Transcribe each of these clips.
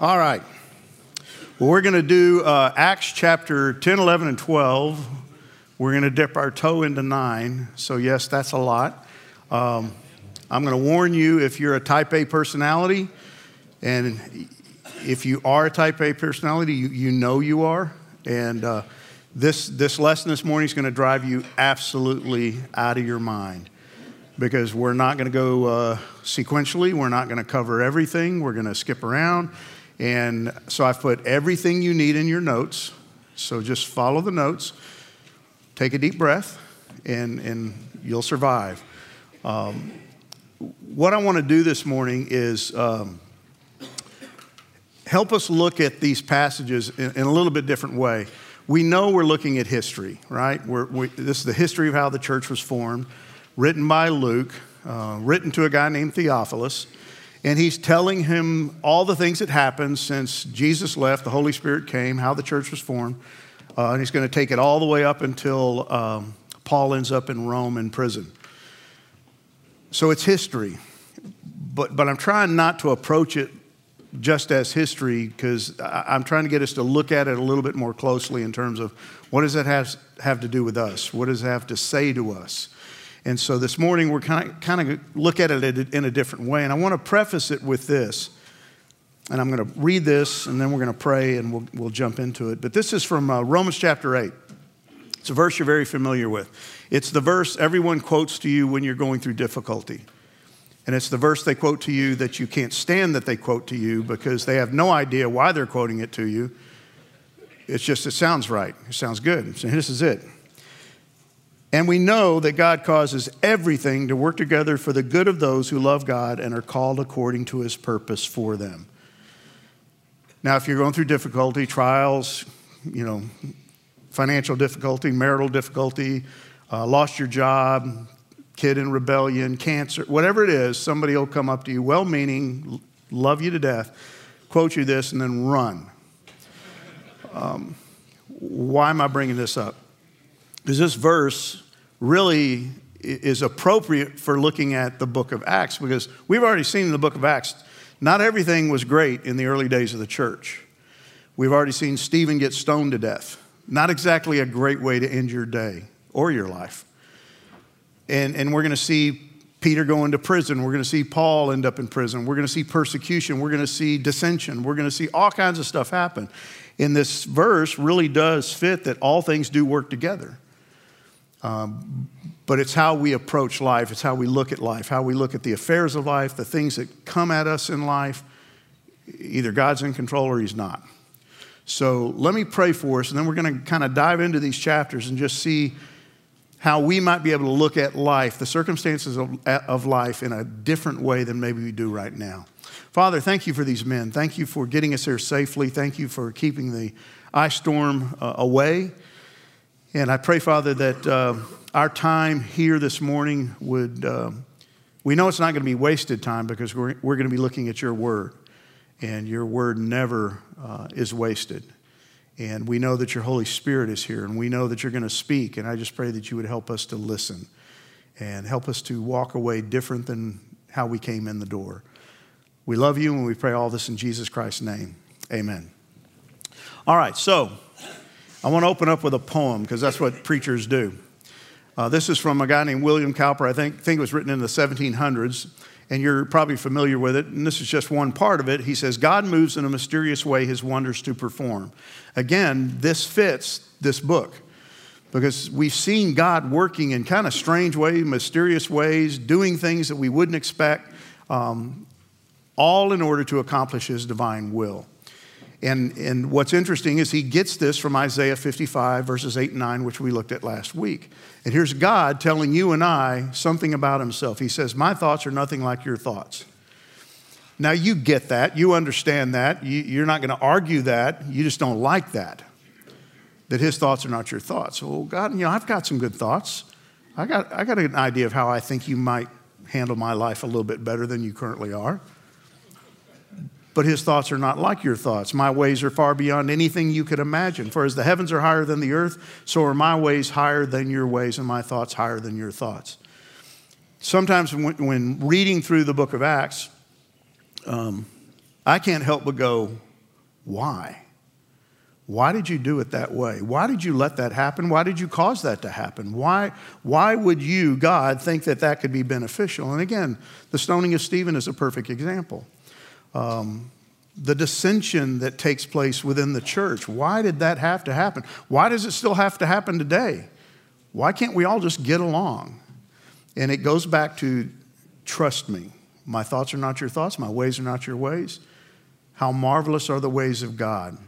All right. Well, we're going to do uh, Acts chapter 10, 11, and 12. We're going to dip our toe into 9. So, yes, that's a lot. Um, I'm going to warn you if you're a type A personality, and if you are a type A personality, you, you know you are. And uh, this, this lesson this morning is going to drive you absolutely out of your mind because we're not going to go uh, sequentially. We're not going to cover everything. We're going to skip around. And so I've put everything you need in your notes. So just follow the notes, take a deep breath, and, and you'll survive. Um, what I want to do this morning is um, help us look at these passages in, in, a little bit different way. We know we're looking at history, right? We're, we, this is the history of how the church was formed, written by Luke, uh, written to a guy named Theophilus and he's telling him all the things that happened since Jesus left, the Holy Spirit came, how the church was formed. Uh, and he's going to take it all the way up until um, Paul ends up in Rome in prison. So it's history. But, but I'm trying not to approach it just as history because I'm trying to get us to look at it a little bit more closely in terms of what does that have, have to do with us? What does it have to say to us? And so this morning we're kind of, kind of look at it in a different way. And I want to preface it with this. And I'm going to read this and then we're going to pray and we'll, we'll jump into it. But this is from uh, Romans chapter 8. It's a verse you're very familiar with. It's the verse everyone quotes to you when you're going through difficulty. And it's the verse they quote to you that you can't stand that they quote to you because they have no idea why they're quoting it to you. It's just, it sounds right. It sounds good. So this is it. And we know that God causes everything to work together for the good of those who love God and are called according to his purpose for them. Now, if you're going through difficulty, trials, you know, financial difficulty, marital difficulty, uh, lost your job, kid in rebellion, cancer, whatever it is, somebody will come up to you, well meaning, love you to death, quote you this, and then run. Um, why am I bringing this up? Because this verse really is appropriate for looking at the book of Acts because we've already seen in the book of Acts, not everything was great in the early days of the church. We've already seen Stephen get stoned to death. Not exactly a great way to end your day or your life. And, and we're going to see Peter go into prison. We're going to see Paul end up in prison. We're going to see persecution. We're going to see dissension. We're going to see all kinds of stuff happen. And this verse really does fit that all things do work together. Um, but it's how we approach life, it's how we look at life, how we look at the affairs of life, the things that come at us in life. Either God's in control or He's not. So let me pray for us, and then we're going to kind of dive into these chapters and just see how we might be able to look at life, the circumstances of, of life, in a different way than maybe we do right now. Father, thank you for these men. Thank you for getting us here safely. Thank you for keeping the ice storm uh, away. And I pray, Father, that uh, our time here this morning would, uh, we know it's not going to be wasted time because we're, we're going to be looking at your word. And your word never uh, is wasted. And we know that your Holy Spirit is here, and we know that you're going to speak. And I just pray that you would help us to listen and help us to walk away different than how we came in the door. We love you, and we pray all this in Jesus Christ's name. Amen. All right, so. I want to open up with a poem because that's what preachers do. Uh, this is from a guy named William Cowper. I think, think it was written in the 1700s, and you're probably familiar with it. And this is just one part of it. He says, God moves in a mysterious way his wonders to perform. Again, this fits this book because we've seen God working in kind of strange ways, mysterious ways, doing things that we wouldn't expect, um, all in order to accomplish his divine will. And, and what's interesting is he gets this from Isaiah 55, verses 8 and 9, which we looked at last week. And here's God telling you and I something about himself. He says, My thoughts are nothing like your thoughts. Now, you get that. You understand that. You, are not going to argue that. You just don't like that, that his thoughts are not your thoughts. Well, God, you know, I've got some good thoughts. I got, I got an idea of how I think you might handle my life a little bit better than you currently are but his thoughts are not like your thoughts. My ways are far beyond anything you could imagine. For as the heavens are higher than the earth, so are my ways higher than your ways, and my thoughts higher than your thoughts. Sometimes when, reading through the book of Acts, um, I can't help but go, Why? Why did you do it that way? Why did you let that happen? Why did you cause that to happen? Why, why would you, God, think that that could be beneficial? And again, the stoning of Stephen is a perfect example. Um, the dissension that takes place within the church, why did that have to happen? Why does it still have to happen today? Why can't we all just get along? And it goes back to trust me. My thoughts are not your thoughts, my ways are not your ways. How marvelous are the ways of God.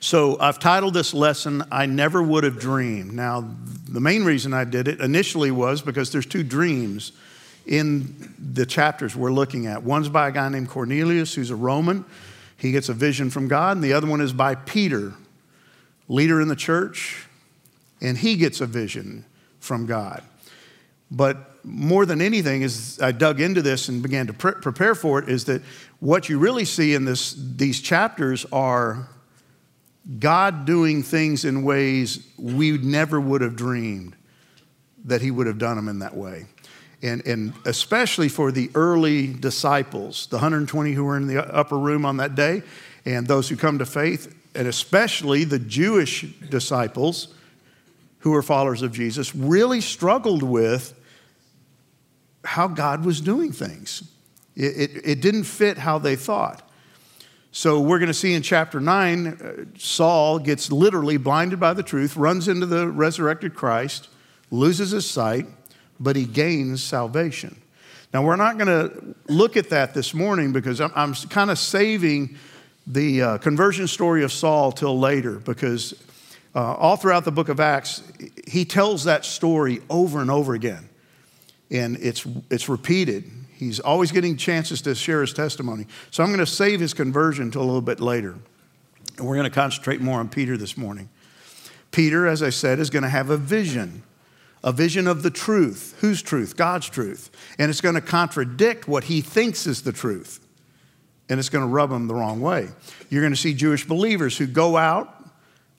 So I've titled this lesson, I Never Would Have Dreamed. Now, the main reason I did it initially was because there's two dreams in the chapters we're looking at. One's by a guy named Cornelius, who's a Roman. He gets a vision from God, and the other one is by Peter, leader in the church, and he gets a vision from God. But more than anything, as I dug into this and began to pre- prepare for it, is that what you really see in this, these chapters are God doing things in ways we never would have dreamed that He would have done them in that way. And, and especially for the early disciples, the 120 who were in the upper room on that day, and those who come to faith, and especially the Jewish disciples who were followers of Jesus, really struggled with how God was doing things. It, it, it didn't fit how they thought. So we're going to see in chapter 9, uh, Saul gets literally blinded by the truth, runs into the resurrected Christ, loses his sight, but he gains salvation. Now, we're not going to look at that this morning because I'm, I'm kind of saving the uh, conversion story of Saul till later because uh, all throughout the book of Acts, he tells that story over and over again. And it's, it's repeated. He's always getting chances to share his testimony. So I'm going to save his conversion till a little bit later. And we're going to concentrate more on Peter this morning. Peter, as I said, is going to have a vision, a vision of the truth. Whose truth? God's truth. And it's going to contradict what he thinks is the truth. And it's going to rub him the wrong way. You're going to see Jewish believers who go out.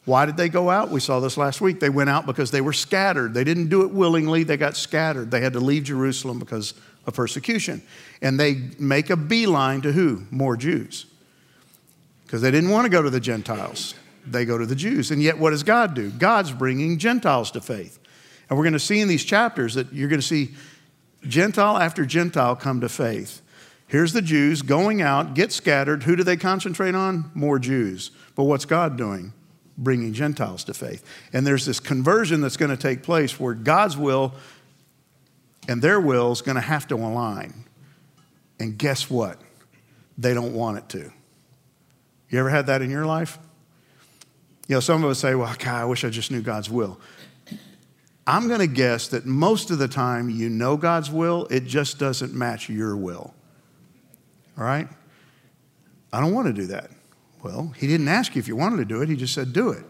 Why did they go out? We saw this last week. They went out because they were scattered. They didn't do it willingly, they got scattered. They had to leave Jerusalem because of persecution. And they make a beeline to who? More Jews. Because they didn't want to go to the Gentiles. They go to the Jews. And yet, what does God do? God's bringing Gentiles to faith. And we're going to see in these chapters that you're going to see Gentile after Gentile come to faith. Here's the Jews going out, get scattered. Who do they concentrate on? More Jews. But what's God doing? Bringing Gentiles to faith. And there's this conversion that's going to take place where God's will and their will is going to have to align. And guess what? They don't want it to. You ever had that in your life? You know, some of us say, well, God, I wish I just knew God's will. I'm going to guess that most of the time you know God's will, it just doesn't match your will. All right? I don't want to do that. Well, He didn't ask you if you wanted to do it, He just said, do it.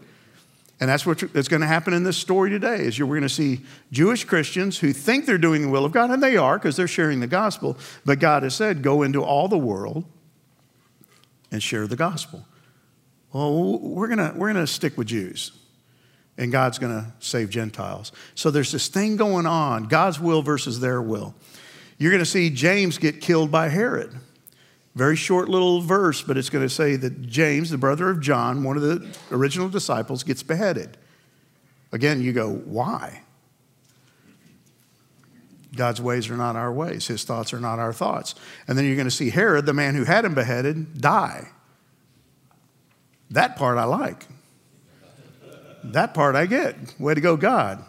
And that's what's going to happen in this story today is we're going to see Jewish Christians who think they're doing the will of God, and they are because they're sharing the gospel. But God has said, go into all the world and share the gospel. Well, we're going to, we're going to stick with Jews, and God's going to save Gentiles. So there's this thing going on God's will versus their will. You're going to see James get killed by Herod. Very short little verse, but it's going to say that James, the brother of John, one of the original disciples, gets beheaded. Again, you go, why? God's ways are not our ways. His thoughts are not our thoughts. And then you're going to see Herod, the man who had him beheaded, die. That part I like. That part I get. Way to go, God.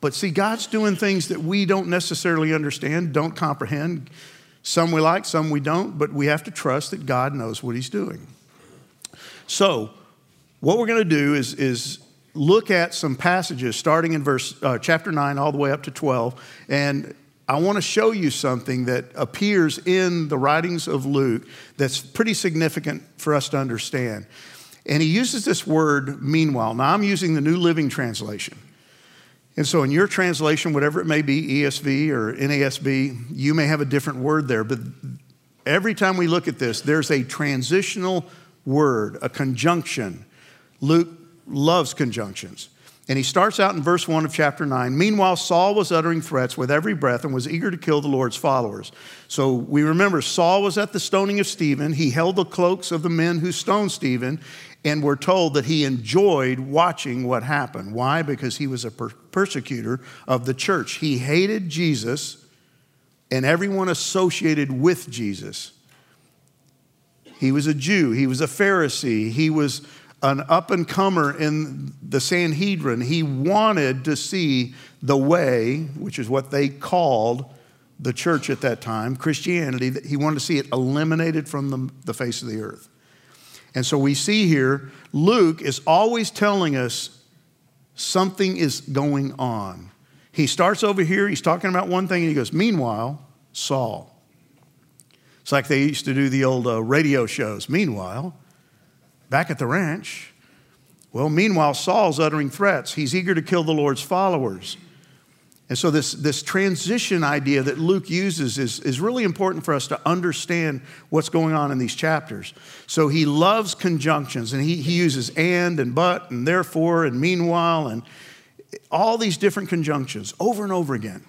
But see, God's doing things that we don't necessarily understand, don't comprehend. Some we like, some we don't, but we have to trust that God knows what He's doing. So, what we're going to do is, is look at some passages starting in verse uh, chapter 9 all the way up to 12 and I want to show you something that appears in the writings of Luke that's pretty significant for us to understand. And he uses this word meanwhile. Now I'm using the New Living Translation. And so, in your translation, whatever it may be, ESV or NASB, you may have a different word there. But every time we look at this, there's a transitional word, a conjunction. Luke loves conjunctions. And he starts out in verse 1 of chapter 9. Meanwhile, Saul was uttering threats with every breath and was eager to kill the Lord's followers. So we remember Saul was at the stoning of Stephen. He held the cloaks of the men who stoned Stephen, and we're told that he enjoyed watching what happened. Why? Because he was a per- persecutor of the church. He hated Jesus and everyone associated with Jesus. He was a Jew, he was a Pharisee, he was an up and comer in the Sanhedrin. He wanted to see the way, which is what they called the church at that time, Christianity, he wanted to see it eliminated from the, the face of the earth. And so we see here, Luke is always telling us something is going on. He starts over here, he's talking about one thing, and he goes, Meanwhile, Saul. It's like they used to do the old uh, radio shows. Meanwhile, back at the ranch, well, meanwhile, Saul's uttering threats. He's eager to kill the Lord's followers. And so, this, this transition idea that Luke uses is, is really important for us to understand what's going on in these chapters. So, he loves conjunctions, and he, he uses and and but and therefore and meanwhile and all these different conjunctions over and over again.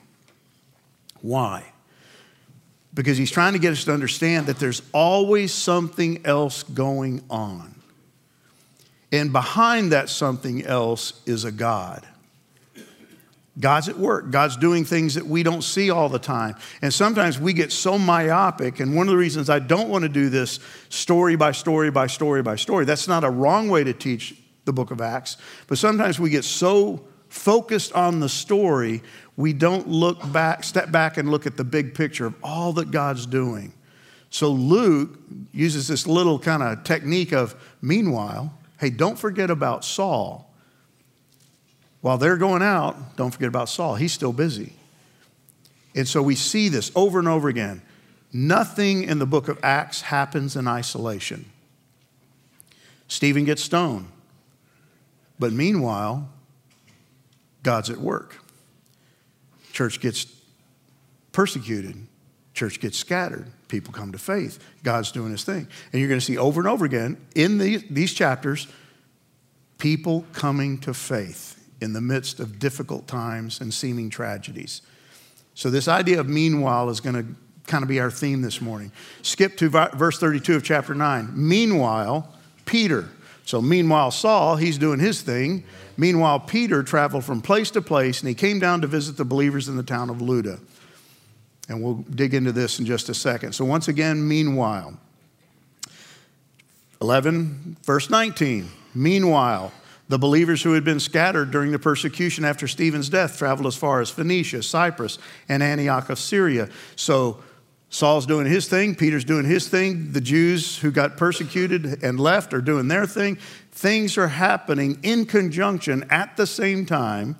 Why? Because he's trying to get us to understand that there's always something else going on. And behind that something else is a God. God's at work. God's doing things that we don't see all the time. And sometimes we get so myopic. And one of the reasons I don't want to do this story by story by story by story, that's not a wrong way to teach the book of Acts. But sometimes we get so focused on the story, we don't look back, step back and look at the big picture of all that God's doing. So Luke uses this little kind of technique of, meanwhile, hey, don't forget about Saul while they're going out, don't forget about Saul. He's still busy. And so we see this over and over again. Nothing in the book of Acts happens in isolation. Stephen gets stoned. But meanwhile, God's at work. Church gets persecuted. Church gets scattered. People come to faith. God's doing his thing. And you're going to see over and over again in the, these chapters people coming to faith in the midst of difficult times and seeming tragedies. So, this idea of meanwhile is going to kind of be our theme this morning. Skip to verse 32 of chapter 9. Meanwhile, Peter. So, meanwhile, Saul, he's doing his thing. Meanwhile, Peter traveled from place to place and he came down to visit the believers in the town of Lydda. And we'll dig into this in just a second. So, once again, meanwhile. 11, verse 19. Meanwhile, the believers who had been scattered during the persecution after Stephen's death traveled as far as Phoenicia, Cyprus, and Antioch of Syria. So Saul's doing his thing, Peter's doing his thing. The Jews who got persecuted and left are doing their thing. Things are happening in conjunction at the same time,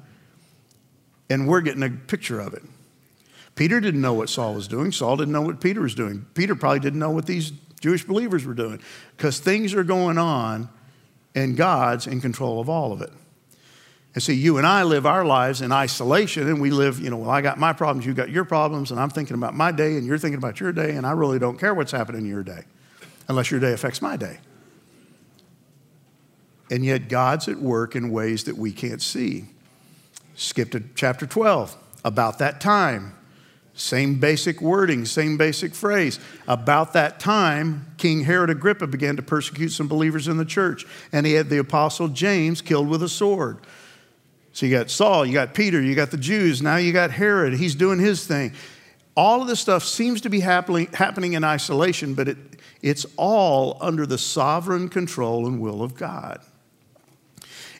and we're getting a picture of it. Peter didn't know what Saul was doing. Saul didn't know what Peter was doing. Peter probably didn't know what these Jewish believers were doing because things are going on and God's in control of all of it. And see, you and I live our lives in isolation, and we live, you know, well, I got my problems, you got your problems, and I'm thinking about my day, and you're thinking about your day, and I really don't care what's happening in your day, unless your day affects my day. And yet, God's at work in ways that we can't see. Skip to chapter 12. About that time, same basic wording, same basic phrase. About that time, King Herod Agrippa began to persecute some believers in the church, and he had the apostle James killed with a sword. So you got Saul, you got Peter, you got the Jews, now you got Herod. He's doing his thing. All of this stuff seems to be happening, in isolation, but it, it's all under the sovereign control and will of God.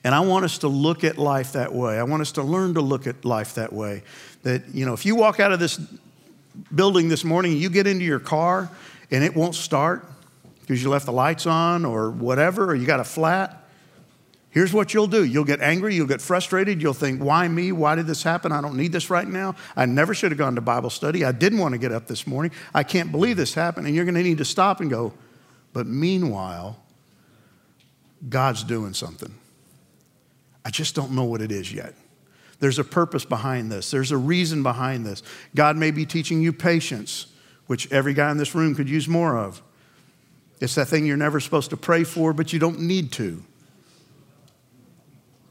And I want us to look at life that way. I want us to learn to look at life that way. That, you know, if you walk out of this building this morning, you get into your car and it won't start because you left the lights on or whatever, or you got a flat. Here's what you'll do you'll get angry, you'll get frustrated, you'll think, why me? Why did this happen? I don't need this right now. I never should have gone to Bible study. I didn't want to get up this morning. I can't believe this happened. And you're going to need to stop and go, but meanwhile, God's doing something. I just don't know what it is yet. There's a purpose behind this, there's a reason behind this. God may be teaching you patience, which every guy in this room could use more of. It's that thing you're never supposed to pray for, but you don't need to.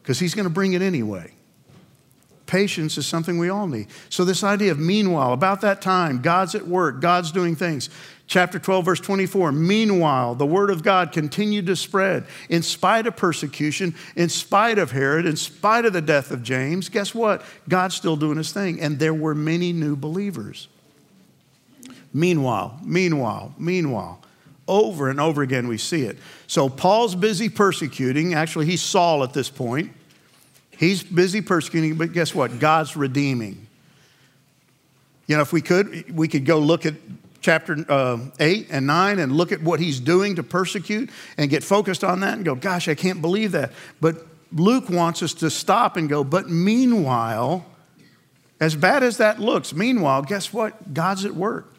because he's going to bring it anyway. Patience is something we all need. So, this idea of meanwhile, about that time, God's at work, God's doing things. Chapter 12, verse 24. Meanwhile, the word of God continued to spread in spite of persecution, in spite of Herod, in spite of the death of James. Guess what? God's still doing his thing, and there were many new believers. Meanwhile, meanwhile, meanwhile. Over and over again, we see it. So, Paul's busy persecuting. Actually, he's Saul at this point. He's busy persecuting, but guess what? God's redeeming. You know, if we could, we could go look at chapter uh, 8 and 9 and look at what he's doing to persecute and get focused on that and go, gosh, I can't believe that. But Luke wants us to stop and go, but meanwhile, as bad as that looks, meanwhile, guess what? God's at work.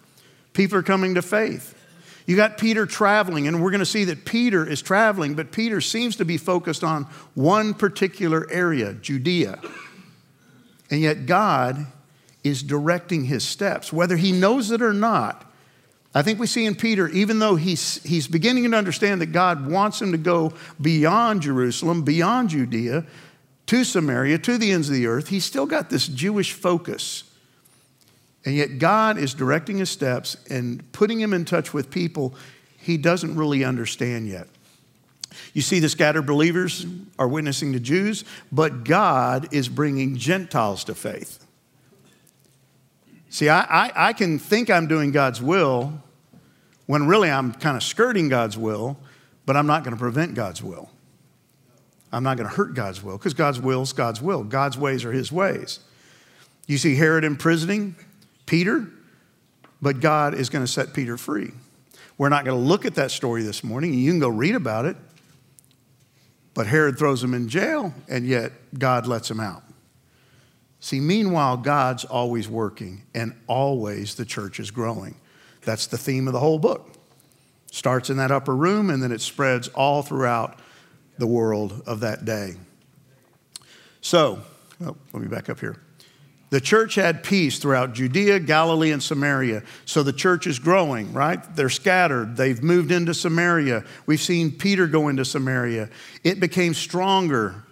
People are coming to faith. You got Peter traveling, and we're going to see that Peter is traveling, but Peter seems to be focused on one particular area, Judea. And yet, God is directing his steps, whether he knows it or not. I think we see in Peter, even though he's, he's beginning to understand that God wants him to go beyond Jerusalem, beyond Judea, to Samaria, to the ends of the earth, he's still got this Jewish focus. And yet, God is directing his steps and putting him in touch with people he doesn't really understand yet. You see, the scattered believers are witnessing to Jews, but God is bringing Gentiles to faith. See, I, I, I can think I'm doing God's will when really I'm kind of skirting God's will, but I'm not going to prevent God's will. I'm not going to hurt God's will because God's will is God's will. God's ways are his ways. You see Herod imprisoning Peter, but God is going to set Peter free. We're not going to look at that story this morning. You can go read about it. But Herod throws him in jail, and yet God lets him out. See, meanwhile, God's always working, and always the church is growing. That's the theme of the whole book. Starts in that upper room, and then it spreads all throughout the world of that day. So, oh, let me back up here. The church had peace throughout Judea, Galilee, and Samaria. So the church is growing, right? They're scattered. They've moved into Samaria. We've seen Peter go into Samaria. It became stronger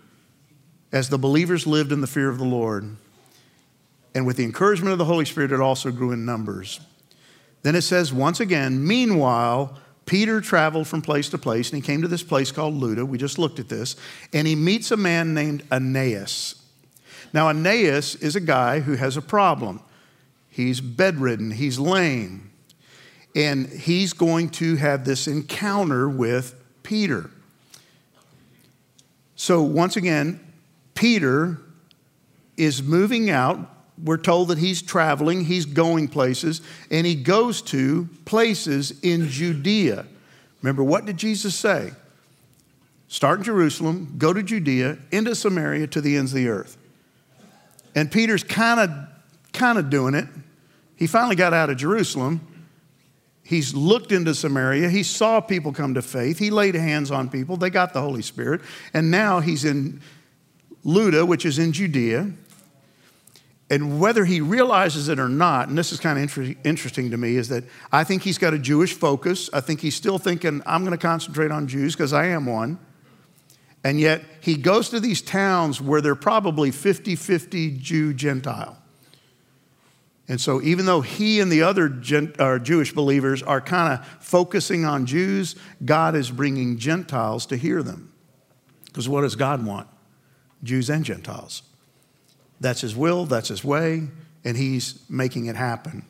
as the believers lived in the fear of the Lord. And with the encouragement of the Holy Spirit, it also grew in numbers. Then it says, once again, meanwhile, Peter traveled from place to place, and he came to this place called Lydda. We just looked at this. And he meets a man named Aeneas. Now, Aeneas is a guy who has a problem. He's bedridden, he's lame, and he's going to have this encounter with Peter. So, once again, Peter is moving out. We're told that he's traveling, he's going places, and he goes to places in Judea. Remember, what did Jesus say? Start in Jerusalem, go to Judea, into Samaria, to the ends of the earth. And Peter's kind of kind of doing it. He finally got out of Jerusalem. He's looked into Samaria. He saw people come to faith. He laid hands on people. They got the Holy Spirit. And now he's in Lydda, which is in Judea. And whether he realizes it or not, and this is kind of inter- interesting to me, is that I think he's got a Jewish focus. I think he's still thinking, I'm going to concentrate on Jews because I am one. And yet he goes to these towns where they're probably 50 50 Jew Gentile. And so, even though he and the other Gent- uh, Jewish believers are kind of focusing on Jews, God is bringing Gentiles to hear them. Because what does God want? Jews and Gentiles. That's his will, that's his way, and he's making it happen.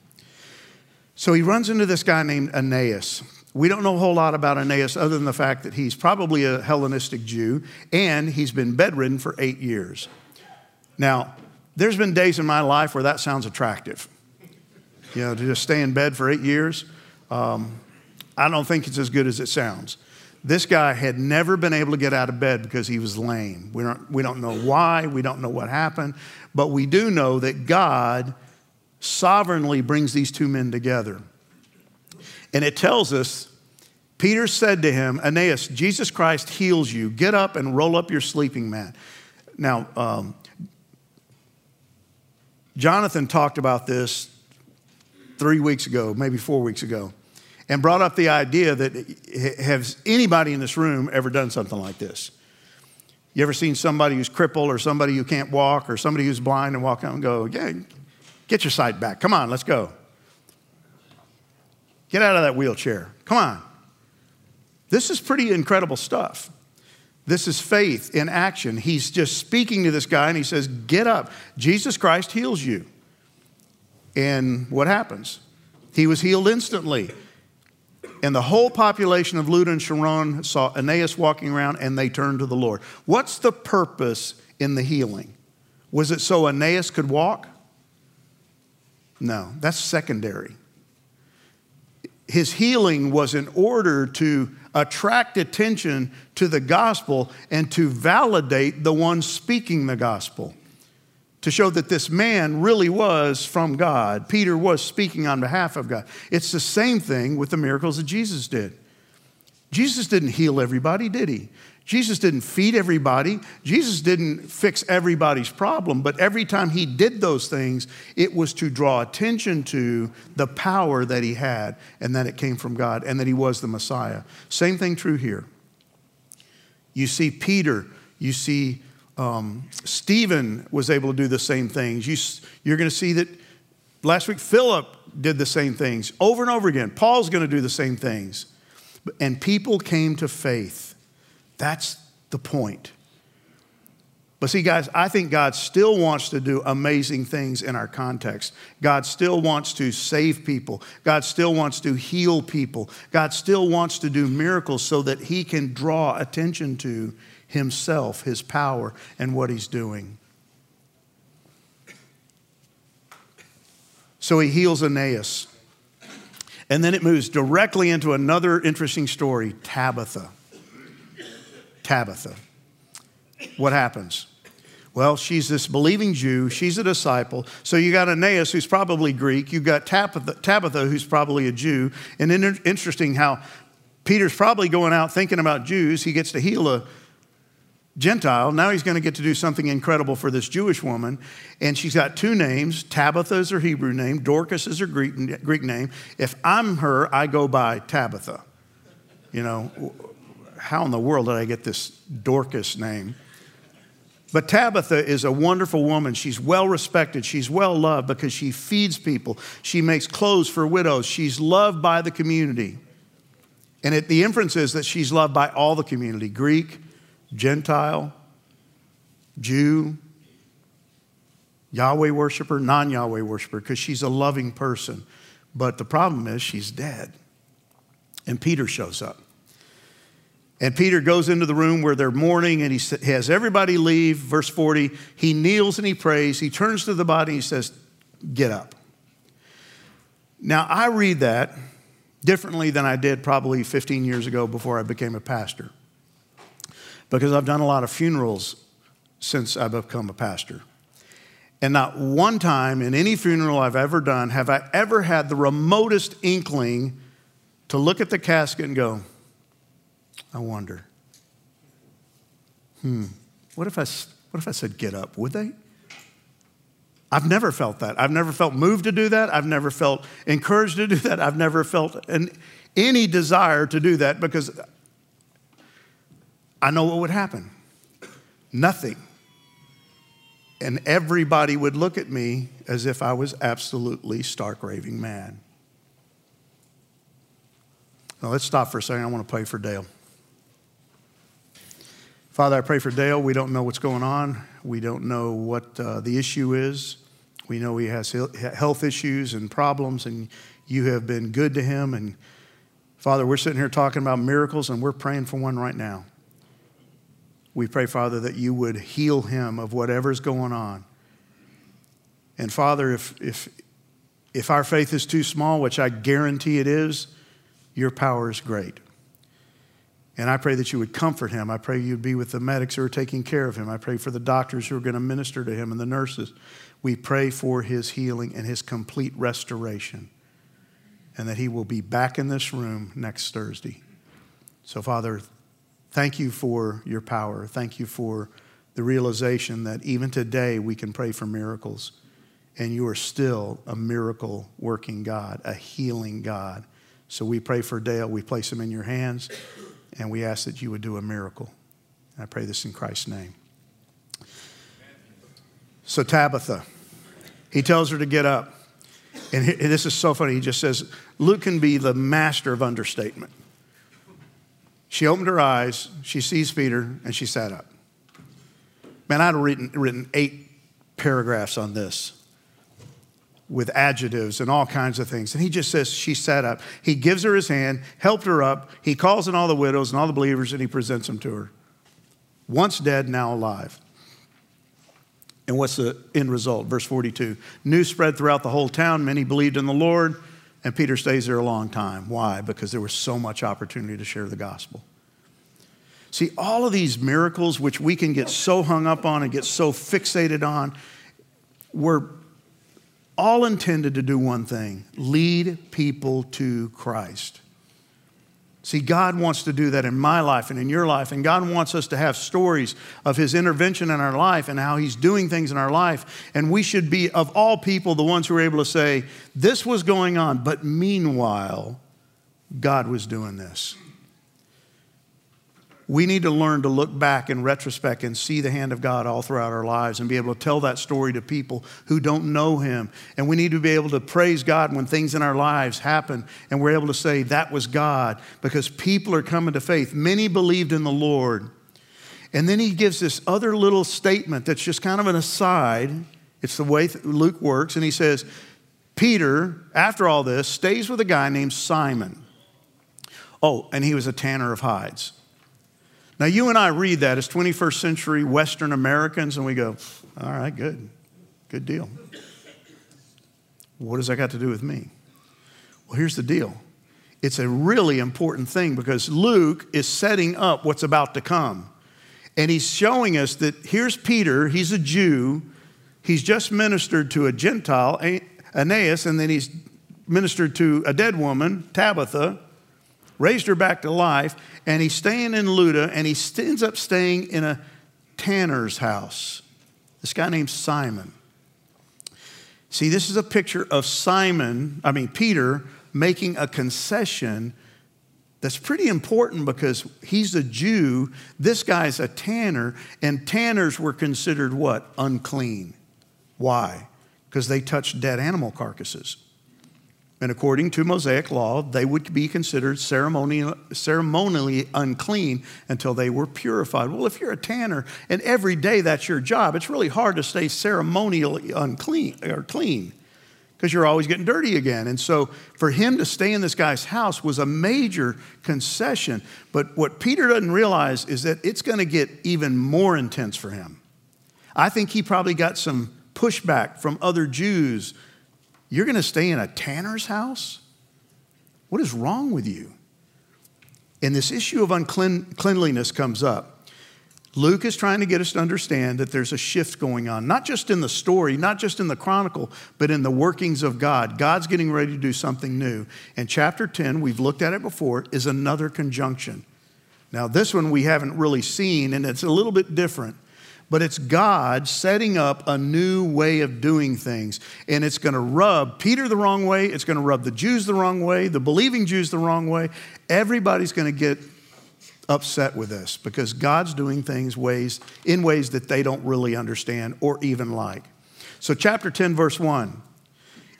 So he runs into this guy named Aeneas. We don't know a whole lot about Aeneas other than the fact that he's probably a Hellenistic Jew and he's been bedridden for eight years. Now, there's been days in my life where that sounds attractive. You know, to just stay in bed for eight years, um, I don't think it's as good as it sounds. This guy had never been able to get out of bed because he was lame. We don't, we don't know why, we don't know what happened, but we do know that God sovereignly brings these two men together. And it tells us Peter said to him, Aeneas, Jesus Christ heals you. Get up and roll up your sleeping mat. Now, um, Jonathan talked about this three weeks ago, maybe four weeks ago, and brought up the idea that has anybody in this room ever done something like this? You ever seen somebody who's crippled or somebody who can't walk or somebody who's blind and walk out and go, yeah, get your sight back. Come on, let's go. Get out of that wheelchair. Come on. This is pretty incredible stuff. This is faith in action. He's just speaking to this guy and he says, Get up. Jesus Christ heals you. And what happens? He was healed instantly. And the whole population of Lud and Sharon saw Aeneas walking around and they turned to the Lord. What's the purpose in the healing? Was it so Aeneas could walk? No, that's secondary. His healing was in order to attract attention to the gospel and to validate the one speaking the gospel to show that this man really was from God. Peter was speaking on behalf of God. It's the same thing with the miracles that Jesus did. Jesus didn't heal everybody, did he? Jesus didn't feed everybody. Jesus didn't fix everybody's problem. But every time he did those things, it was to draw attention to the power that he had and that it came from God and that he was the Messiah. Same thing true here. You see Peter, you see um, Stephen was able to do the same things. You, you're going to see that last week Philip did the same things over and over again. Paul's going to do the same things. And people came to faith. That's the point. But see, guys, I think God still wants to do amazing things in our context. God still wants to save people. God still wants to heal people. God still wants to do miracles so that He can draw attention to himself, his power, and what he's doing. So he heals Aeneas. And then it moves directly into another interesting story Tabitha. Tabitha. What happens? Well, she's this believing Jew. She's a disciple. So you got Aeneas, who's probably Greek. You've got Tabitha, Tabitha who's probably a Jew. And interesting how Peter's probably going out thinking about Jews. He gets to heal a, Gentile. Now he's going to get to do something incredible for this Jewish woman. And she's got two names Tabitha is her Hebrew name, Dorcas is her Greek, Greek name. If I'm her, I go by Tabitha. You know, how in the world did I get this Dorcas name? But Tabitha is a wonderful woman. She's well respected. She's well loved because she feeds people. She makes clothes for widows. She's loved by the community. And it, the inference is that she's loved by all the community Greek, Gentile, Jew, Yahweh worshiper, non Yahweh worshiper, because she's a loving person. But the problem is she's dead. And Peter shows up. And Peter goes into the room where they're mourning and he has everybody leave. Verse 40, he kneels and he prays. He turns to the body and he says, Get up. Now, I read that differently than I did probably 15 years ago before I became a pastor because I've done a lot of funerals since I've become a pastor. And not one time in any funeral I've ever done have I ever had the remotest inkling to look at the casket and go, I wonder, hmm, what if I, what if I said get up? Would they? I've never felt that. I've never felt moved to do that. I've never felt encouraged to do that. I've never felt an, any desire to do that because I know what would happen nothing. And everybody would look at me as if I was absolutely stark raving mad. Now, let's stop for a second. I want to pray for Dale. Father, I pray for Dale. We don't know what's going on. We don't know what uh, the issue is. We know he has health issues and problems, and you have been good to him. And Father, we're sitting here talking about miracles, and we're praying for one right now. We pray, Father, that you would heal him of whatever's going on. And Father, if, if, if our faith is too small, which I guarantee it is, your power is great. And I pray that you would comfort him. I pray you'd be with the medics who are taking care of him. I pray for the doctors who are going to minister to him and the nurses. We pray for his healing and his complete restoration, and that he will be back in this room next Thursday. So, Father, Thank you for your power. Thank you for the realization that even today we can pray for miracles. And you are still a miracle working God, a healing God. So we pray for Dale. We place him in your hands and we ask that you would do a miracle. I pray this in Christ's name. So, Tabitha, he tells her to get up. And this is so funny. He just says, Luke can be the master of understatement. She opened her eyes, she sees Peter, and she sat up. Man, I'd written, written eight paragraphs on this with adjectives and all kinds of things. And he just says, She sat up. He gives her his hand, helped her up. He calls in all the widows and all the believers, and he presents them to her. Once dead, now alive. And what's the end result? Verse 42 News spread throughout the whole town. Many believed in the Lord, and Peter stays there a long time. Why? Because there was so much opportunity to share the gospel. See, all of these miracles, which we can get so hung up on and get so fixated on, were all intended to do one thing lead people to Christ. See, God wants to do that in my life and in your life, and God wants us to have stories of His intervention in our life and how He's doing things in our life. And we should be, of all people, the ones who are able to say, This was going on, but meanwhile, God was doing this we need to learn to look back in retrospect and see the hand of God all throughout our lives and be able to tell that story to people who don't know Him. And we need to be able to praise God when things in our lives happen and we're able to say, That was God, because people are coming to faith. Many believed in the Lord. And then he gives this other little statement that's just kind of an aside. It's the way Luke works. And he says, Peter, after all this, stays with a guy named Simon. Oh, and he was a tanner of hides. Now, you and I read that as 21st century Western Americans, and we go, all right, good, good deal. What does that got to do with me? Well, here's the deal it's a really important thing because Luke is setting up what's about to come. And he's showing us that here's Peter, he's a Jew, he's just ministered to a Gentile, Aeneas, and then he's ministered to a dead woman, Tabitha, raised her back to life, and he's staying in Lydda, and he ends up staying in a tanner's house. This guy named Simon. See, this is a picture of Simon, I mean, Peter, making a concession that's pretty important because he's a Jew, this guy's a tanner, and tanners were considered what? Unclean. Why? Because they touched dead animal carcasses. And according to Mosaic law, they would be considered ceremonially, unclean until they were purified. Well, if you're a tanner and every day that's your job, it's really hard to stay ceremonially unclean or clean because you're always getting dirty again. And so for him to stay in this guy's house was a major concession. But what Peter doesn't realize is that it's going to get even more intense for him. I think he probably got some pushback from other Jews you're going to stay in a tanner's house? What is wrong with you? And this issue of uncleanliness comes up. Luke is trying to get us to understand that there's a shift going on, not just in the story, not just in the chronicle, but in the workings of God. God's getting ready to do something new. And chapter 10, we've looked at it before, is another conjunction. Now, this one we haven't really seen, and it's a little bit different but it's God setting up a new way of doing things. And it's going to rub Peter the wrong way, it's going to rub the Jews the wrong way, the believing Jews the wrong way. Everybody's going to get upset with this because God's doing things ways in ways that they don't really understand or even like. So chapter 10 verse 1.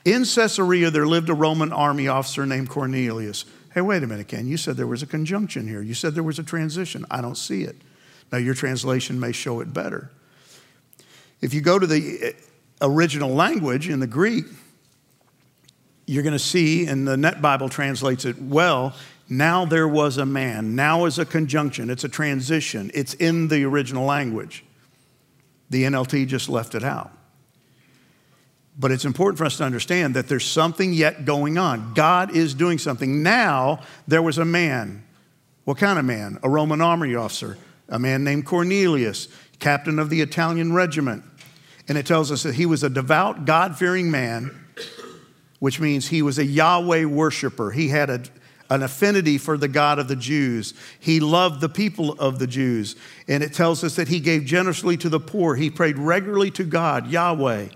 In Caesarea there lived a Roman army officer named Cornelius. Hey, wait a minute, Ken. You said there was a conjunction here. You said there was a transition. I don't see it. Now, your translation may show it better. If you go to the uh, original language in the Greek, you're going to see, and the Net Bible translates it well, now there was a man. Now is a conjunction, it's a transition, it's in the original language. The NLT just left it out. But it's important for us to understand that there's something yet going on. God is doing something. Now there was a man. What kind of man? A Roman army officer a man named Cornelius, captain of the Italian regiment. And it tells us that he was a devout, God fearing man, which means he was a Yahweh worshiper. He had a, an affinity for the God of the Jews. He loved the people of the Jews. And it tells us that he gave generously to the poor. He prayed regularly to God, Yahweh.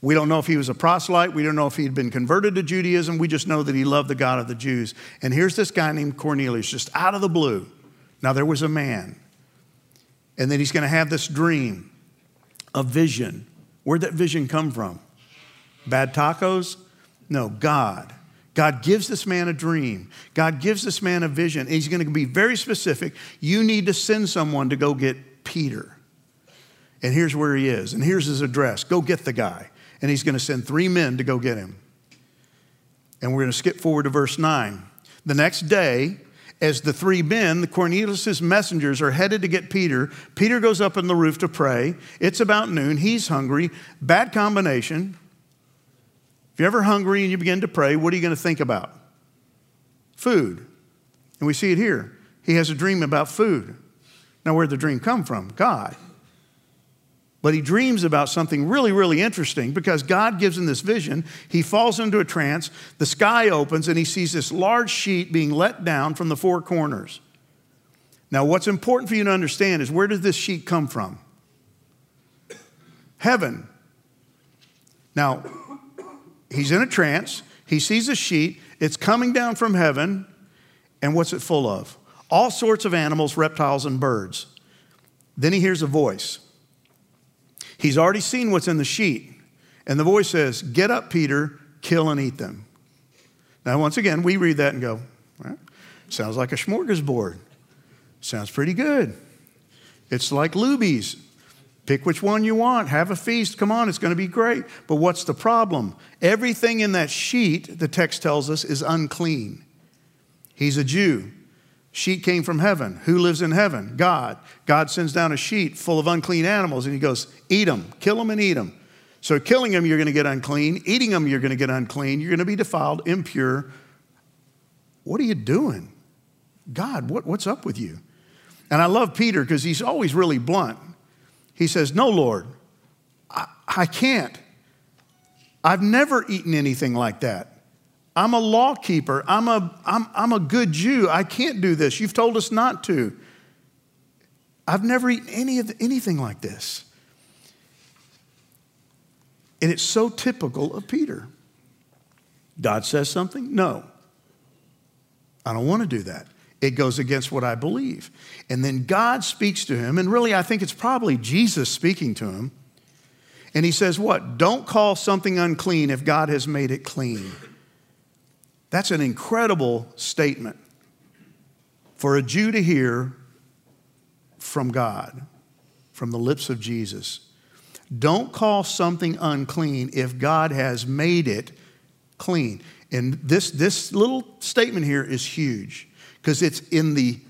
We don't know if he was a proselyte. We don't know if he'd been converted to Judaism. We just know that he loved the God of the Jews. And here's this guy named Cornelius, just out of the blue Now, there was a man, and then he's going to have this dream, a vision. Where'd that vision come from? Bad tacos? No, God. God gives this man a dream. God gives this man a vision. He's going to be very specific. You need to send someone to go get Peter. And here's where he is. And here's his address. Go get the guy. And he's going to send three men to go get him. And we're going to skip forward to verse 9. The next day, as the three men, the Cornelius' messengers, are headed to get Peter, Peter goes up on the roof to pray. It's about noon. He's hungry. Bad combination. If you're ever hungry and you begin to pray, what are you going to think about? Food. And we see it here. He has a dream about food. Now, where'd the dream come from? God. But he dreams about something really, really interesting because God gives him this vision. He falls into a trance. The sky opens and he sees this large sheet being let down from the four corners. Now, what's important for you to understand is where does this sheet come from? Heaven. Now, he's in a trance. He sees a sheet. It's coming down from heaven. And what's it full of? All sorts of animals, reptiles, and birds. Then he hears a voice. He's already seen what's in the sheet. And the voice says, Get up, Peter, kill and eat them. Now, once again, we read that and go, Sounds like a smorgasbord. Sounds pretty good. It's like Luby's. Pick which one you want. Have a feast. Come on, it's going to be great. But what's the problem? Everything in that sheet, the text tells us, is unclean. He's a Jew. Sheet came from heaven. Who lives in heaven? God. God sends down a sheet full of unclean animals and he goes, Eat them, kill them, and eat them. So, killing them, you're going to get unclean. Eating them, you're going to get unclean. You're going to be defiled, impure. What are you doing? God, what, what's up with you? And I love Peter because he's always really blunt. He says, No, Lord, I, I can't. I've never eaten anything like that. I'm a law keeper. I'm a, I'm, I'm a good Jew. I can't do this. You've told us not to. I've never eaten any of the, anything like this. And it's so typical of Peter. God says something? No. I don't want to do that. It goes against what I believe. And then God speaks to him, and really, I think it's probably Jesus speaking to him. And he says, What? Don't call something unclean if God has made it clean. That's an incredible statement for a Jew to hear from God, from the lips of Jesus. Don't call something unclean if God has made it clean. And this, this little statement here is huge because it's in the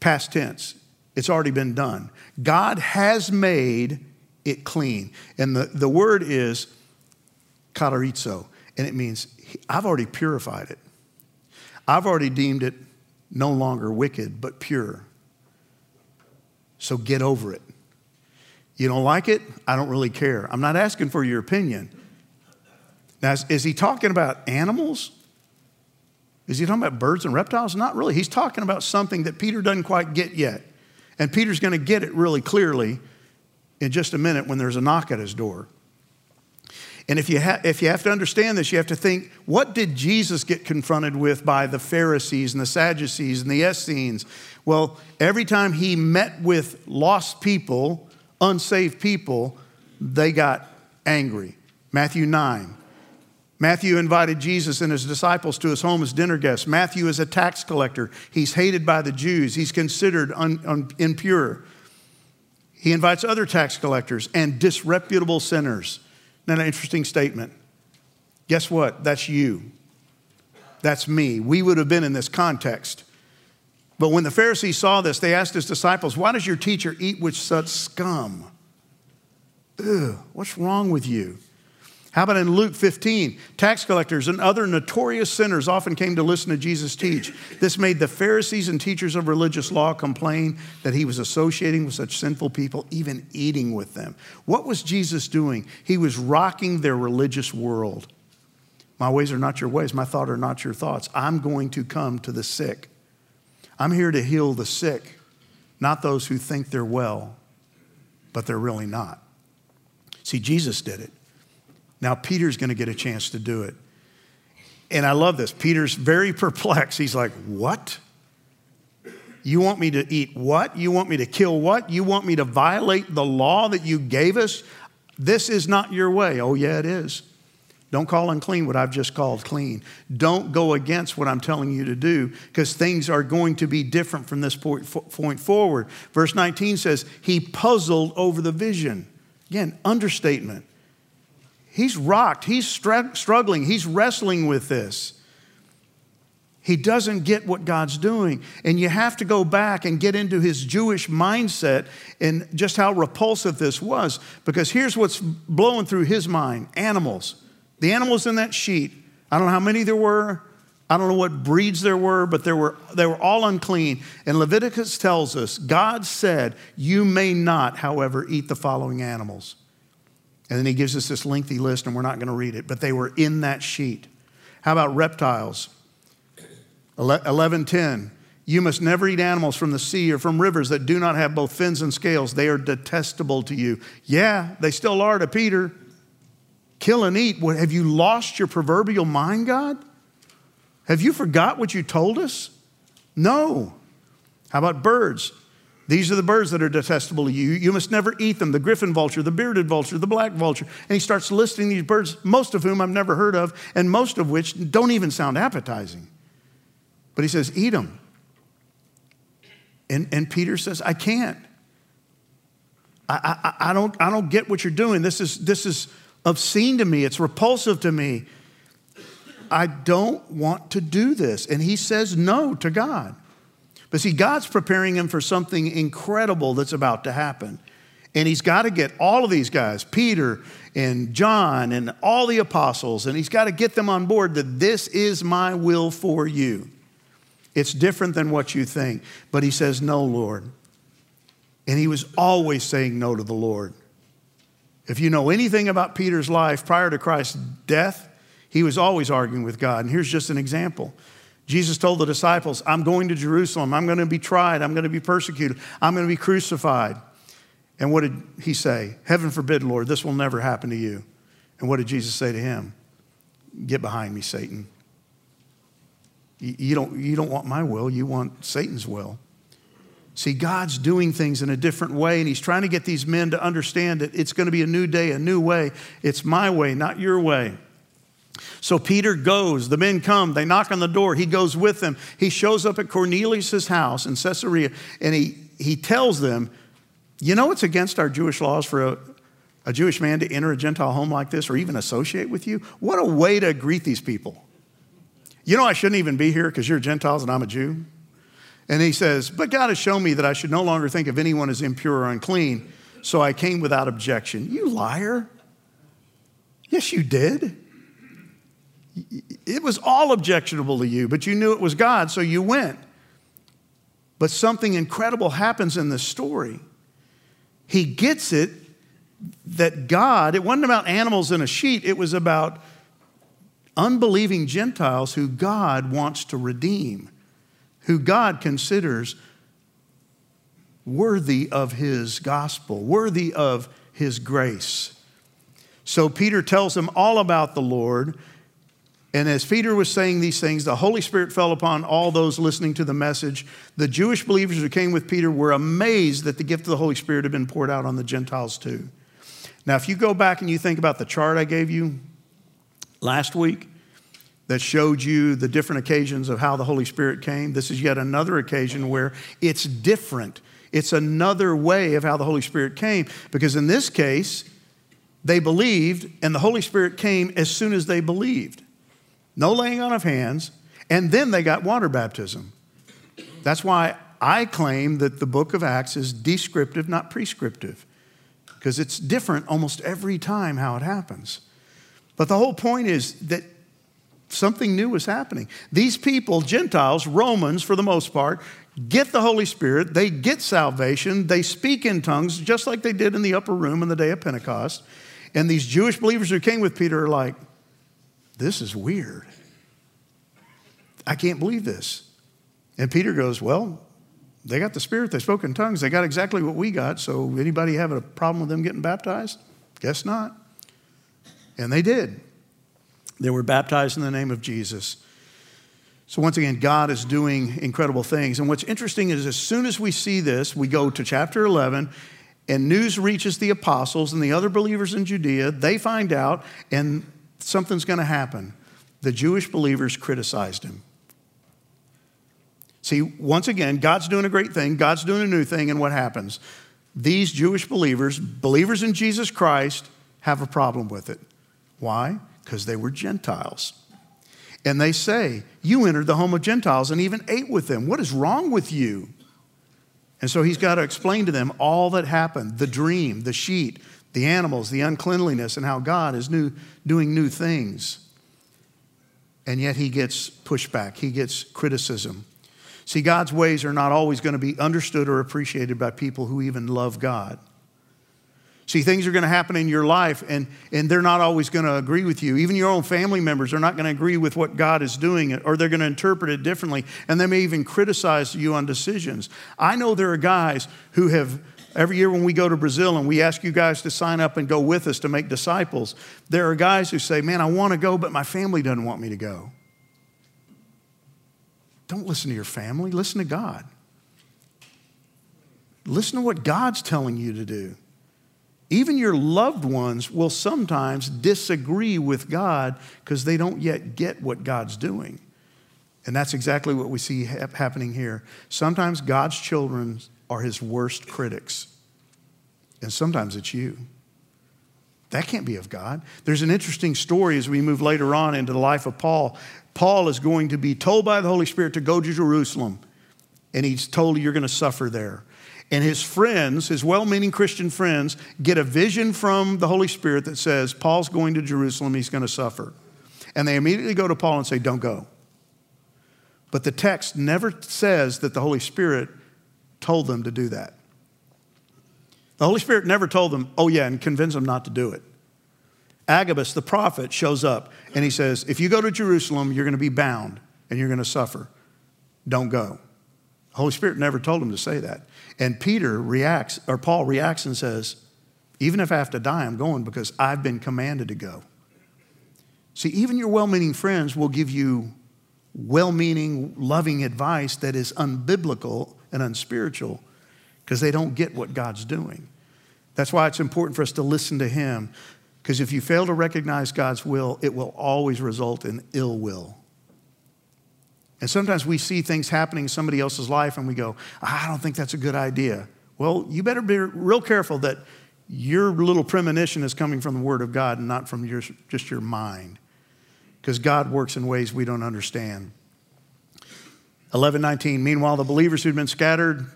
past tense. It's already been done. God has made it clean. And the, the word is katharizo, and it means I've already purified it. I've already deemed it no longer wicked, but pure. So get over it. You don't like it? I don't really care. I'm not asking for your opinion. Now, is, he talking about animals? Is he talking about birds and reptiles? Not really. He's talking about something that Peter doesn't quite get yet. And Peter's going to get it really clearly in just a minute when there's a knock at his door. And if you, ha- if you have to understand this, you have to think what did Jesus get confronted with by the Pharisees and the Sadducees and the Essenes? Well, every time he met with lost people, unsaved people, they got angry. Matthew 9. Matthew invited Jesus and his disciples to his home as dinner guests. Matthew is a tax collector. He's hated by the Jews. He's considered un, un, impure. He invites other tax collectors and disreputable sinners. Isn't an interesting statement? Guess what? That's you. That's me. We would have been in this context. But when the Pharisees saw this, they asked his disciples, Why does your teacher eat with such scum? Ugh, what's wrong with you? How about in Luke 15? Tax collectors and other notorious sinners often came to listen to Jesus teach. This made the Pharisees and teachers of religious law complain that he was associating with such sinful people, even eating with them. What was Jesus doing? He was rocking their religious world. My ways are not your ways, my thoughts are not your thoughts. I'm going to come to the sick. I'm here to heal the sick, not those who think they're well, but they're really not. See, Jesus did it. Now, Peter's going to get a chance to do it. And I love this. Peter's very perplexed. He's like, What? You want me to eat what? You want me to kill what? You want me to violate the law that you gave us? This is not your way. Oh, yeah, it is. Don't call unclean what I've just called clean. Don't go against what I'm telling you to do because things are going to be different from this point forward. Verse 19 says, He puzzled over the vision. Again, understatement. He's rocked, he's struggling, he's wrestling with this. He doesn't get what God's doing. And you have to go back and get into his Jewish mindset and just how repulsive this was. Because here's what's blowing through his mind animals. The animals in that sheet, I don't know how many there were. I don't know what breeds there were, but there were, they were all unclean. And Leviticus tells us God said, You may not, however, eat the following animals. And then he gives us this lengthy list, and we're not going to read it, but they were in that sheet. How about reptiles? 11:10 You must never eat animals from the sea or from rivers that do not have both fins and scales. They are detestable to you. Yeah, they still are to Peter kill and eat. What, have you lost your proverbial mind, God? Have you forgot what you told us? No. How about birds? These are the birds that are detestable to you. You must never eat them the griffin vulture, the bearded vulture, the black vulture. And he starts listing these birds, most of whom I've never heard of, and most of which don't even sound appetizing. But he says, Eat them. And, and Peter says, I can't. I, I, I, don't, I don't get what you're doing. This is, this is obscene to me, it's repulsive to me. I don't want to do this. And he says no to God. But see, God's preparing him for something incredible that's about to happen. And he's got to get all of these guys, Peter and John and all the apostles, and he's got to get them on board that this is my will for you. It's different than what you think. But he says, No, Lord. And he was always saying no to the Lord. If you know anything about Peter's life prior to Christ's death, he was always arguing with God. And here's just an example. Jesus told the disciples, I'm going to Jerusalem. I'm going to be tried. I'm going to be persecuted. I'm going to be crucified. And what did he say? Heaven forbid, Lord, this will never happen to you. And what did Jesus say to him? Get behind me, Satan. You don't, you don't want my will, you want Satan's will. See, God's doing things in a different way, and He's trying to get these men to understand that it's going to be a new day, a new way. It's my way, not your way. So Peter goes, the men come, they knock on the door, he goes with them. He shows up at Cornelius' house in Caesarea, and he, he tells them, You know, it's against our Jewish laws for a, a Jewish man to enter a Gentile home like this or even associate with you. What a way to greet these people. You know, I shouldn't even be here because you're Gentiles and I'm a Jew. And he says, But God has shown me that I should no longer think of anyone as impure or unclean, so I came without objection. You liar. Yes, you did. It was all objectionable to you, but you knew it was God, so you went. But something incredible happens in this story. He gets it that God, it wasn't about animals in a sheet, it was about unbelieving Gentiles who God wants to redeem who God considers worthy of his gospel, worthy of his grace. So Peter tells them all about the Lord. And as Peter was saying these things, the Holy Spirit fell upon all those listening to the message. The Jewish believers who came with Peter were amazed that the gift of the Holy Spirit had been poured out on the Gentiles too. Now, if you go back and you think about the chart I gave you last week, that showed you the different occasions of how the Holy Spirit came. This is yet another occasion where it's different. It's another way of how the Holy Spirit came. Because in this case, they believed, and the Holy Spirit came as soon as they believed. No laying on of hands, and then they got water baptism. That's why I claim that the book of Acts is descriptive, not prescriptive, because it's different almost every time how it happens. But the whole point is that Something new was happening. These people, Gentiles, Romans for the most part, get the Holy Spirit, they get salvation, they speak in tongues just like they did in the upper room on the day of Pentecost. And these Jewish believers who came with Peter are like, this is weird. I can't believe this. And Peter goes, Well, they got the Spirit, they spoke in tongues, they got exactly what we got, so anybody have a problem with them getting baptized? Guess not. And they did. They were baptized in the name of Jesus. So, once again, God is doing incredible things. And what's interesting is as soon as we see this, we go to chapter 11, and news reaches the apostles and the other believers in Judea. They find out, and something's going to happen. The Jewish believers criticized him. See, once again, God's doing a great thing, God's doing a new thing, and what happens? These Jewish believers, believers in Jesus Christ, have a problem with it. Why? Because they were Gentiles. And they say, You entered the home of Gentiles and even ate with them. What is wrong with you? And so he's got to explain to them all that happened the dream, the sheet, the animals, the uncleanliness, and how God is new, doing new things. And yet he gets pushback, he gets criticism. See, God's ways are not always going to be understood or appreciated by people who even love God. See, things are going to happen in your life, and, and they're not always going to agree with you. Even your own family members are not going to agree with what God is doing, or they're going to interpret it differently, and they may even criticize you on decisions. I know there are guys who have, every year when we go to Brazil and we ask you guys to sign up and go with us to make disciples, there are guys who say, Man, I want to go, but my family doesn't want me to go. Don't listen to your family, listen to God. Listen to what God's telling you to do. Even your loved ones will sometimes disagree with God because they don't yet get what God's doing. And that's exactly what we see happening here. Sometimes God's children are his worst critics, and sometimes it's you. That can't be of God. There's an interesting story as we move later on into the life of Paul. Paul is going to be told by the Holy Spirit to go to Jerusalem, and he's told you're going to suffer there. And his friends, his well meaning Christian friends, get a vision from the Holy Spirit that says, Paul's going to Jerusalem, he's going to suffer. And they immediately go to Paul and say, Don't go. But the text never says that the Holy Spirit told them to do that. The Holy Spirit never told them, Oh, yeah, and convince them not to do it. Agabus, the prophet, shows up and he says, If you go to Jerusalem, you're going to be bound and you're going to suffer. Don't go. The Holy Spirit never told him to say that. And Peter reacts, or Paul reacts and says, Even if I have to die, I'm going because I've been commanded to go. See, even your well meaning friends will give you well meaning, loving advice that is unbiblical and unspiritual because they don't get what God's doing. That's why it's important for us to listen to Him because if you fail to recognize God's will, it will always result in ill will. And sometimes we see things happening in somebody else's life and we go, I don't think that's a good idea. Well, you better be real careful that your little premonition is coming from the Word of God and not from your, just your mind. Because God works in ways we don't understand. 1119, meanwhile, the believers who'd been scattered,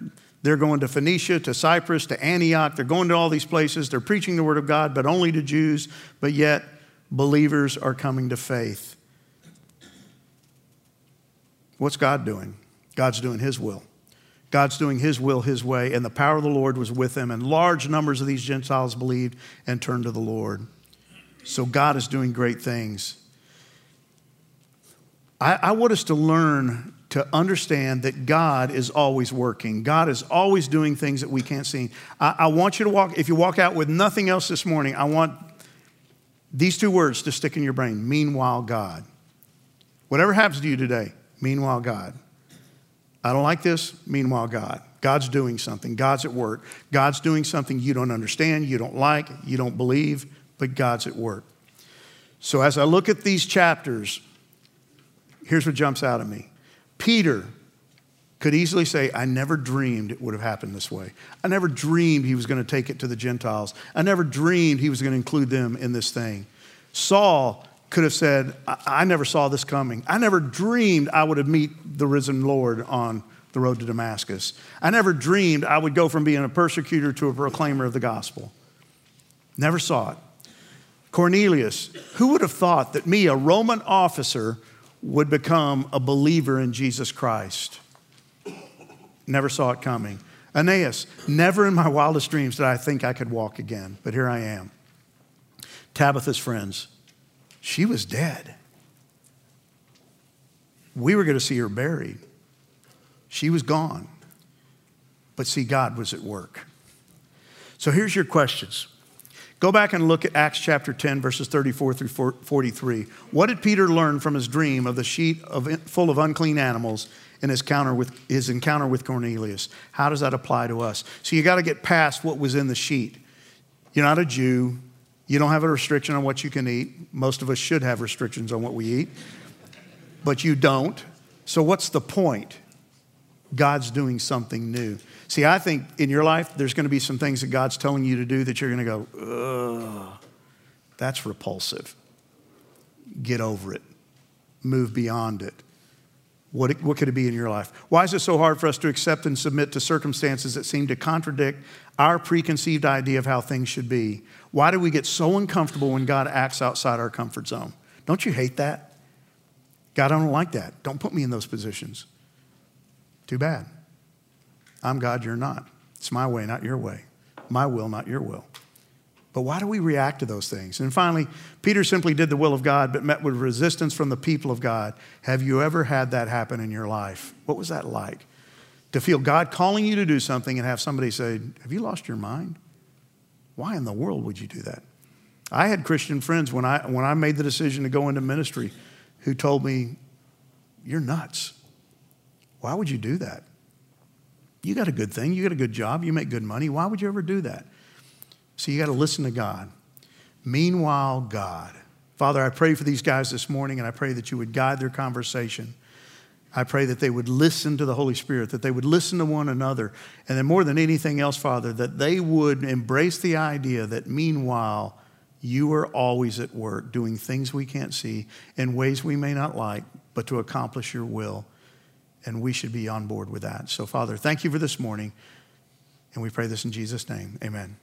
they're going to Phoenicia, to Cyprus, to Antioch. They're going to all these places. They're preaching the Word of God, but only to Jews. But yet, believers are coming to faith. What's God doing? God's doing His will. God's doing His will His way, and the power of the Lord was with them, and large numbers of these Gentiles believed and turned to the Lord. So God is doing great things. I, I want us to learn to understand that God is always working. God is always doing things that we can't see. I, I, want you to walk, if you walk out with nothing else this morning, I want these two words to stick in your brain meanwhile, God. Whatever happens to you today, Meanwhile, God. I don't like this. Meanwhile, God. God's doing something. God's at work. God's doing something you don't understand, you don't like, you don't believe, but God's at work. So as I look at these chapters, here's what jumps out at me. Peter could easily say, I never dreamed it would have happened this way. I never dreamed he was going to take it to the Gentiles. I never dreamed he was going to include them in this thing. Saul could have said, I, I never saw this coming. I never dreamed I would have meet the risen Lord on the road to Damascus. I never dreamed I would go from being a persecutor to a proclaimer of the gospel. Never saw it. Cornelius, who would have thought that me, a Roman officer, would become a believer in Jesus Christ? Never saw it coming. Aeneas, never in my wildest dreams did I think I could walk again, but here I am. Tabitha's friends, she was dead. We were going to see her buried. She was gone. But see, God was at work. So here's your questions Go back and look at Acts chapter 10, verses 34 through 43. What did Peter learn from his dream of the sheet of, full of unclean animals in his encounter, with, his encounter with Cornelius? How does that apply to us? So you got to get past what was in the sheet. You're not a Jew. You don't have a restriction on what you can eat. Most of us should have restrictions on what we eat, but you don't. So what's the point? God's doing something new. See, I think in your life, there's going to be some things that God's telling you to do that you're going to go, ugh, that's repulsive. Get over it, move beyond it. What, what could it be in your life? Why is it so hard for us to accept and submit to circumstances that seem to contradict our preconceived idea of how things should be? Why do we get so uncomfortable when God acts outside our comfort zone? Don't you hate that? God, I don't like that. Don't put me in those positions. Too bad. I'm God, you're not. It's my way, not your way. My will, not your will. But why do we react to those things? And finally, Peter simply did the will of God, but met with resistance from the people of God. Have you ever had that happen in your life? What was that like? To feel God calling you to do something and have somebody say, Have you lost your mind? Why in the world would you do that? I had Christian friends when I, when I made the decision to go into ministry who told me, You're nuts. Why would you do that? You got a good thing. You got a good job. You make good money. Why would you ever do that? So you got to listen to God. Meanwhile, God. Father, I pray for these guys this morning, and I pray that you would guide their conversation. I pray that they would listen to the Holy Spirit, that they would listen to one another, and then more than anything else, Father, that they would embrace the idea that meanwhile, you are always at work doing things we can't see in ways we may not like, but to accomplish your will and we should be on board with that. So, Father, thank you for this morning, and we pray this in Jesus' name. Amen.